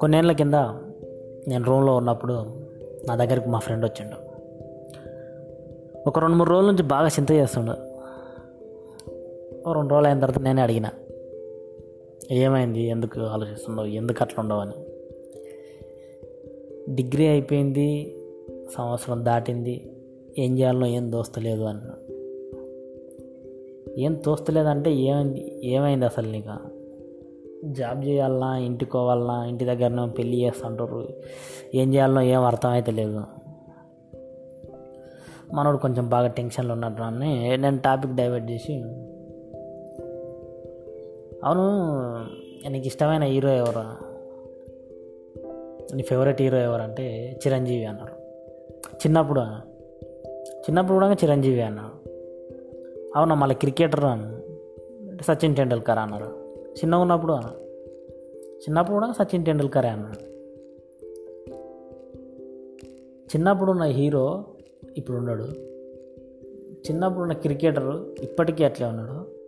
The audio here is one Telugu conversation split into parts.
కొన్నేళ్ళ కింద నేను రూమ్లో ఉన్నప్పుడు నా దగ్గరికి మా ఫ్రెండ్ వచ్చిండు. ఒక రెండు మూడు రోజుల నుంచి బాగా చింత చేస్తుండు. రెండు రోజులు అయిన తర్వాత నేనే అడిగిన ఏమైంది? ఎందుకు ఆలోచిస్తున్నావు? ఎందుకు అట్లా ఉండవు? అని. డిగ్రీ అయిపోయింది సంవత్సరం దాటింది ఏం చేయాలో ఏం దోస్తలేదు అన్న ఏం తోస్తలేదంటే ఏమైంది? ఏమైంది అసలు నీకు? జాబ్ చేయాలన్నా ఇంటికోవాలన్నా ఇంటి దగ్గరనే పెళ్ళి చేస్తుంటారు. ఏం చేయాలనో ఏం అర్థమైతే లేదు. మనోడు కొంచెం బాగా టెన్షన్లో ఉన్నట్టు అని నేను టాపిక్ డైవర్ట్ చేసి అవును నీకు ఇష్టమైన హీరో ఎవరు? నీ ఫేవరెట్ హీరో ఎవరంటే చిరంజీవి అన్నారు చిన్నప్పుడు? చిన్నప్పుడు కూడా చిరంజీవి అన్నారు అవునా మళ్ళీ క్రికెటర్ అన్న సచిన్ టెండూల్కర్ అన్నారు చిన్నగా ఉన్నప్పుడు? చిన్నప్పుడు కూడా సచిన్ టెండూల్కరే అన్నాడు చిన్నప్పుడు ఉన్న హీరో ఇప్పుడు ఉన్నాడు. చిన్నప్పుడు ఉన్న క్రికెటర్ ఇప్పటికీ అట్లే ఉన్నాడు.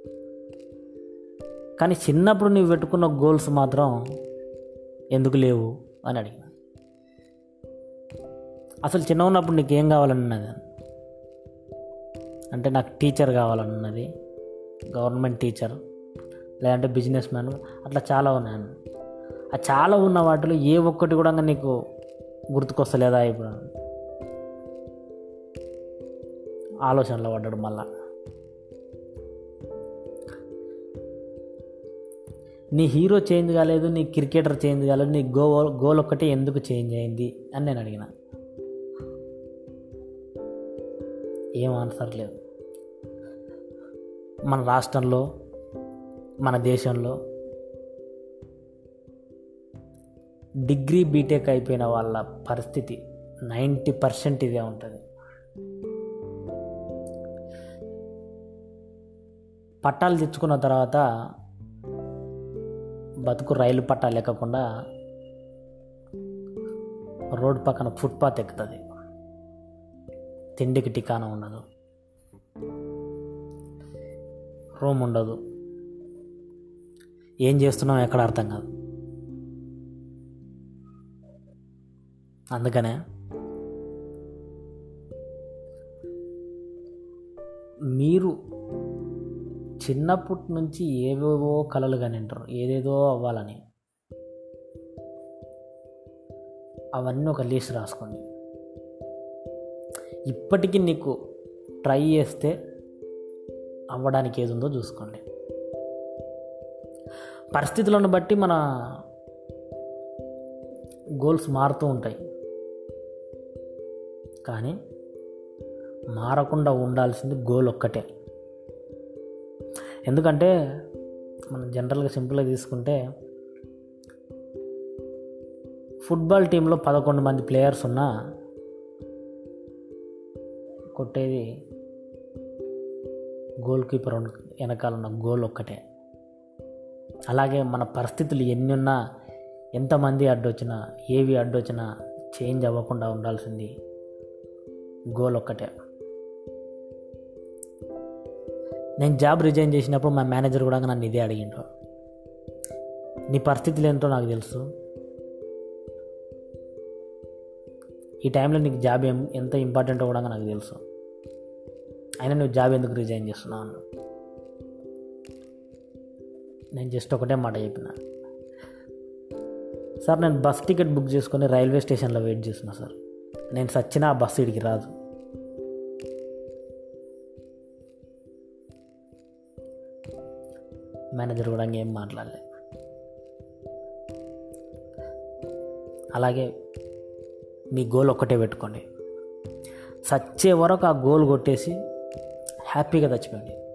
కానీ చిన్నప్పుడు నువ్వు పెట్టుకున్న గోల్స్ మాత్రం ఎందుకు లేవు అని అడిగిన అసలు చిన్న ఉన్నప్పుడు నీకు ఏం కావాలన్నది? అంటే నాకు టీచర్ కావాలన్నది. Government teacher. లేదంటే బిజినెస్ మ్యాన్ అట్లా చాలా ఉన్నాను ఆ చాలా ఉన్న వాటిలో ఏ ఒక్కటి కూడా నీకు గుర్తుకొస్తలేదా ఇప్పుడు? ఆలోచనలో పడ్డాడు మళ్ళా. నీ హీరో చేంజ్ కాలేదు నీ క్రికెటర్ చేంజ్ కాలేదు నీ గో గోల్ ఒక్కటే ఎందుకు చేంజ్ అయింది అని నేను అడిగిన. ఏం ఆన్సర్ లేదు. మన రాష్ట్రంలో మన దేశంలో డిగ్రీ బీటెక్ అయిపోయిన వాళ్ళ పరిస్థితి నైంటీ పర్సెంట్ ఇదే ఉంటుంది. పట్టాలు తెచ్చుకున్న తర్వాత బతుకు రైలు పట్టాలు లేకుండా రోడ్డు పక్కన ఫుట్పాత్ ఎక్కుతుంది. తిండికి టికానా ఉండదు. రూమ్ ఉండదు. ఏం చేస్తున్నాం ఎక్కడ అర్థం కాదు. అందుకనే మీరు చిన్నప్పటి నుంచి ఏవేవో కళలు కానింటారు ఏదేదో అవ్వాలని. అవన్నీ ఒక లిస్ట్ రాసుకోండి. ఇప్పటికీ నీకు ట్రై చేస్తే అవ్వడానికి ఏది ఉందో చూసుకోండి. పరిస్థితులను బట్టి మన గోల్స్ మారుతూ ఉంటాయి. కానీ మారకుండా ఉండాల్సింది గోల్ ఒక్కటే. ఎందుకంటే మనం జనరల్గా సింపుల్గా తీసుకుంటే ఫుట్బాల్ టీంలో పదకొండు మంది ప్లేయర్స్ ఉన్నా కొట్టేది గోల్ కీపర్ వెనకాల ఉన్న గోల్ ఒక్కటే. అలాగే మన పరిస్థితులు ఎన్ని ఉన్నా ఎంతమంది అడ్డొచ్చినా ఏవి అడ్డొచ్చినా చేంజ్ అవ్వకుండా ఉండాల్సింది గోల్ ఒక్కటే. నేను జాబ్ రిజైన్ చేసినప్పుడు మా మేనేజర్ కూడా నన్ను ఇదే అడిగిండు. నీ పరిస్థితులు ఏంటో నాకు తెలుసు. ఈ టైంలో నీకు జాబ్ ఏం ఎంత ఇంపార్టెంటో కూడా నాకు తెలుసు. అయినా నువ్వు జాబ్ ఎందుకు రిజైన్ చేస్తున్నావు నేను జస్ట్ ఒకటే మాట చెప్పిన. సార్ నేను బస్ టికెట్ బుక్ చేసుకొని రైల్వే స్టేషన్లో వెయిట్ చేస్తున్నా సార్. నేను సచ్చిన ఆ బస్సు ఇడికి రాదు. మేనేజర్ కూడా ఏం మాట్లాడలే. అలాగే మీ గోల్ ఒక్కటే పెట్టుకోండి. సచ్చే వరకు ఆ గోల్ కొట్టేసి హ్యాపీగా చచ్చిపోయింది